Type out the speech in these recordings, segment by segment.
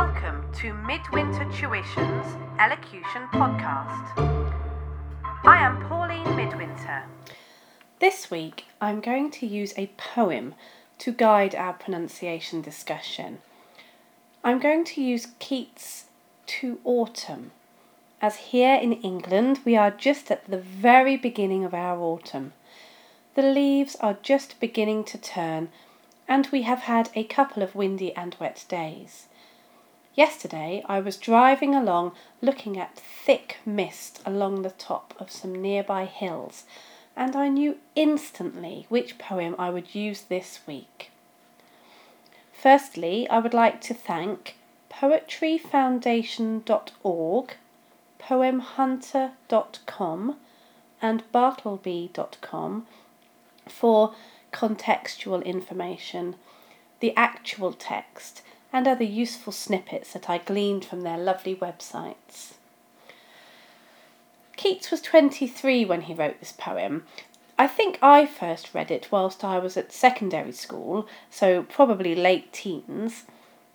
Welcome to Midwinter Tuition's Elocution Podcast. I am Pauline Midwinter. This week I'm going to use a poem to guide our pronunciation discussion. I'm going to use Keats' To Autumn, as here in England we are just at the very beginning of our autumn. The leaves are just beginning to turn, and we have had a couple of windy and wet days. Yesterday I was driving along looking at thick mist along the top of some nearby hills, and I knew instantly which poem I would use this week. Firstly, I would like to thank poetryfoundation.org, poemhunter.com, and bartleby.com for contextual information, the actual text, and other useful snippets that I gleaned from their lovely websites. Keats was 23 when he wrote this poem. I think I first read it whilst I was at secondary school, so probably late teens.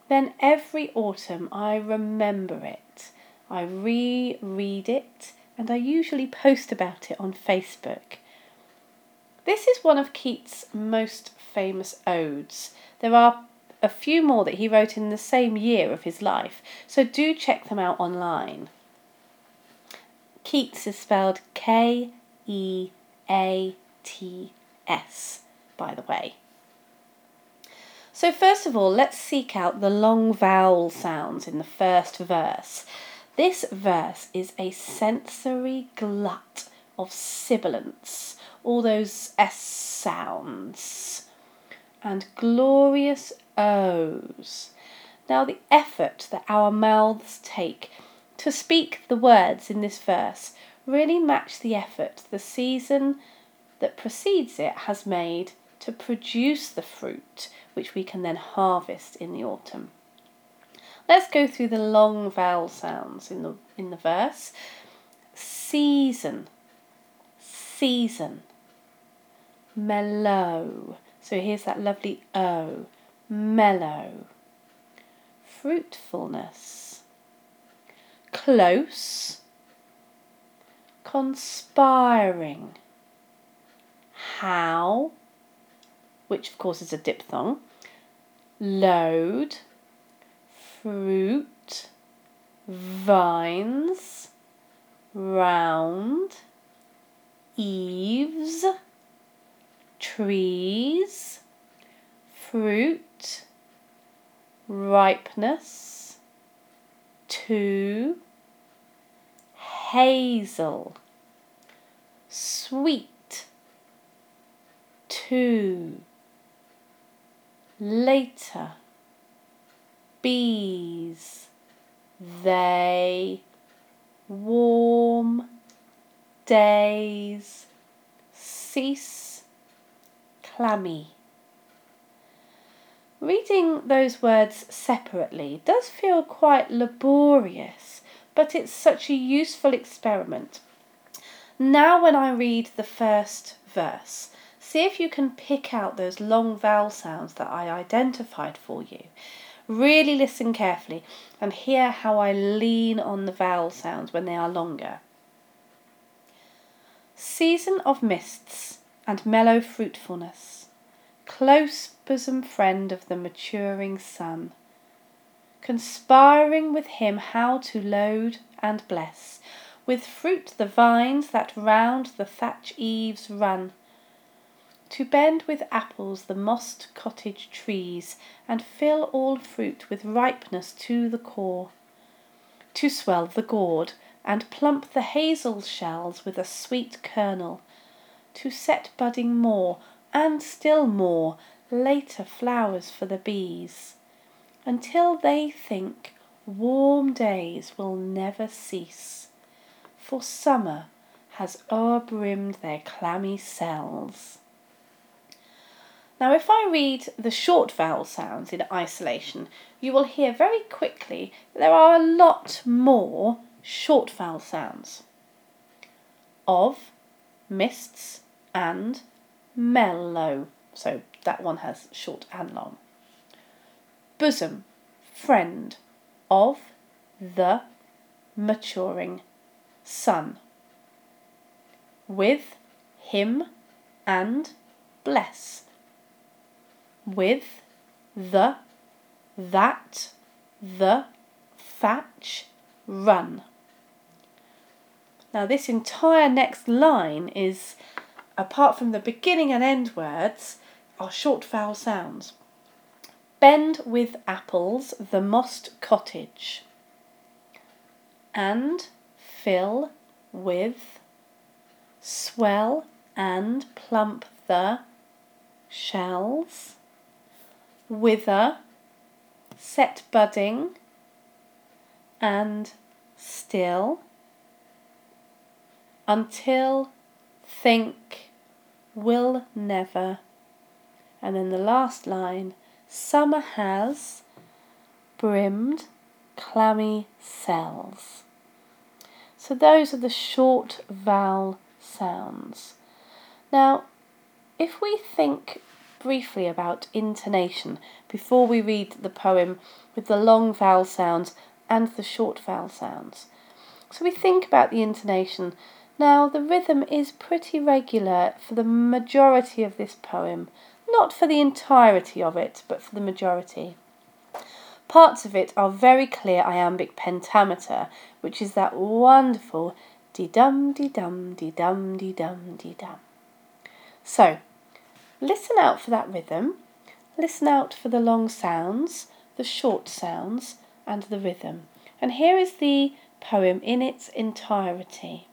Then every autumn I remember it. I reread it, and I usually post about it on Facebook. This is one of Keats' most famous odes. There are a few more that he wrote in the same year of his life, so do check them out online. Keats is spelled K E A T S, by the way. So, first of all, let's seek out the long vowel sounds in the first verse. This verse is a sensory glut of sibilants, all those S sounds, and glorious O's. Now, the effort that our mouths take to speak the words in this verse really match the effort the season that precedes it has made to produce the fruit which we can then harvest in the autumn. Let's go through the long vowel sounds in the in the verse. Season, season, mellow. So here's that lovely O mellow, fruitfulness, close, conspiring, how, which of course is a diphthong, load, fruit, vines, round, eaves, trees, fruit, ripeness, to, hazel, sweet, to, later, bees, they, warm, days, cease, clammy. Reading those words separately does feel quite laborious, but it's such a useful experiment. Now, when I read the first verse, see if you can pick out those long vowel sounds that I identified for you. Really listen carefully and hear how I lean on the vowel sounds when they are longer. Season of mists and mellow fruitfulness close bosom friend of the maturing sun, conspiring with him how to load and bless with fruit the vines that round the thatch eaves run, to bend with apples the mossed cottage trees, and fill all fruit with ripeness to the core, to swell the gourd, and plump the hazel shells with a sweet kernel, to set budding more and still more later flowers for the bees, until they think warm days will never cease, for summer has o'erbrimmed their clammy cells. Now, if I read the short vowel sounds in isolation, you will hear very quickly that there are a lot more short vowel sounds. Of, mists, and mellow. So that one has short and long. Bosom, friend, of the maturing sun. With him and bless. With the, that, the, thatch, run. Now, this entire next line is, apart from the beginning and end words, are short vowel sounds. Bend with apples the mossed cottage, and fill with, swell and plump the shells, wither, set budding, and still until, think, will never. And then the last line summer has brimmed clammy cells. So those are the short vowel sounds. Now, if we think briefly about intonation before we read the poem with the long vowel sounds and the short vowel sounds. So we think about the intonation now, the rhythm is pretty regular for the majority of this poem, not for the entirety of it, but for the majority. Parts of it are very clear iambic pentameter, which is that wonderful dee dum dee dum dee dum dee dum dee dum. So, listen out for that rhythm, listen out for the long sounds, the short sounds, and the rhythm. And here is the poem in its entirety.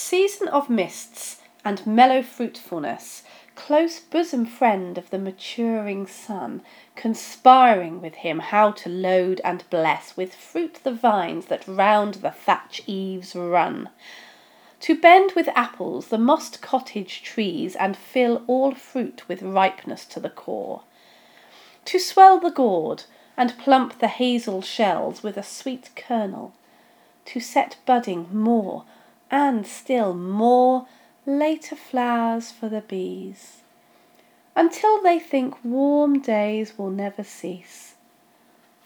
Season of mists and mellow fruitfulness, close bosom friend of the maturing sun, conspiring with him how to load and bless with fruit the vines that round the thatch eaves run. To bend with apples the mossed cottage trees and fill all fruit with ripeness to the core. To swell the gourd and plump the hazel shells with a sweet kernel. To set budding more and still more later flowers for the bees, until they think warm days will never cease,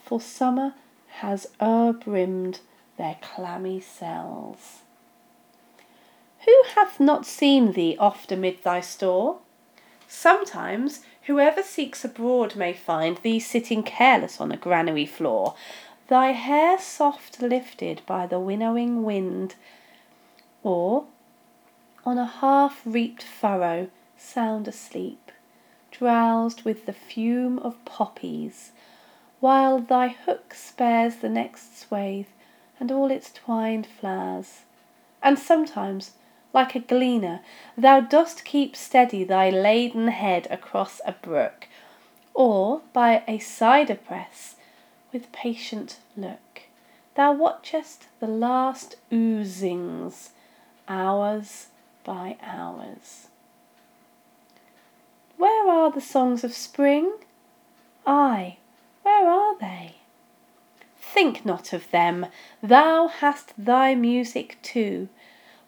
for summer has o'erbrimmed their clammy cells. Who hath not seen thee oft amid thy store? Sometimes whoever seeks abroad may find thee sitting careless on a granary floor, thy hair soft lifted by the winnowing wind, or on a half reaped furrow sound asleep, drowsed with the fume of poppies, while thy hook spares the next swathe and all its twined flowers. And sometimes, like a gleaner, thou dost keep steady thy laden head across a brook, or by a cider press, with patient look, thou watchest the last oozings hours by hours. Where are the songs of spring? Ay, where are they? Think not of them, thou hast thy music too,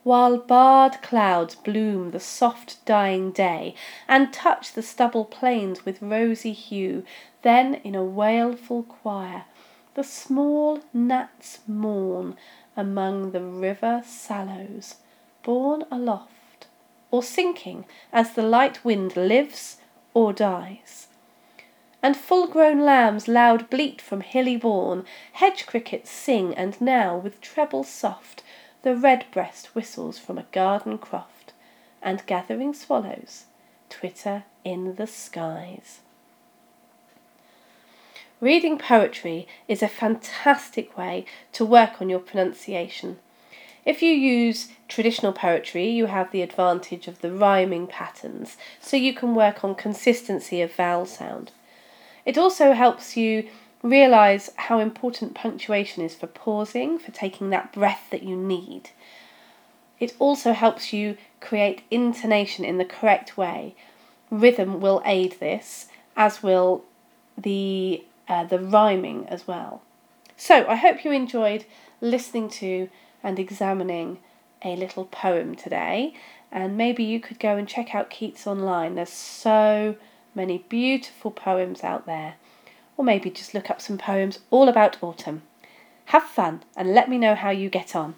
while barred clouds bloom the soft dying day, and touch the stubble plains with rosy hue, then in a wailful choir the small gnats mourn among the river sallows borne aloft, or sinking as the light wind lives or dies. And full grown lambs loud bleat from hilly bourne, hedge crickets sing, and now with treble soft the redbreast whistles from a garden croft, and gathering swallows twitter in the skies. Reading poetry is a fantastic way to work on your pronunciation if you use traditional poetry, you have the advantage of the rhyming patterns, so you can work on consistency of vowel sound. It also helps you realize how important punctuation is for pausing, for taking that breath that you need. It also helps you create intonation in the correct way. Rhythm will aid this, as will the uh, the rhyming as well. So I hope you enjoyed listening to and examining a little poem today. And maybe you could go and check out Keats online. There's so many beautiful poems out there. or maybe just look up some poems all about autumn. Have fun and let me know how you get on.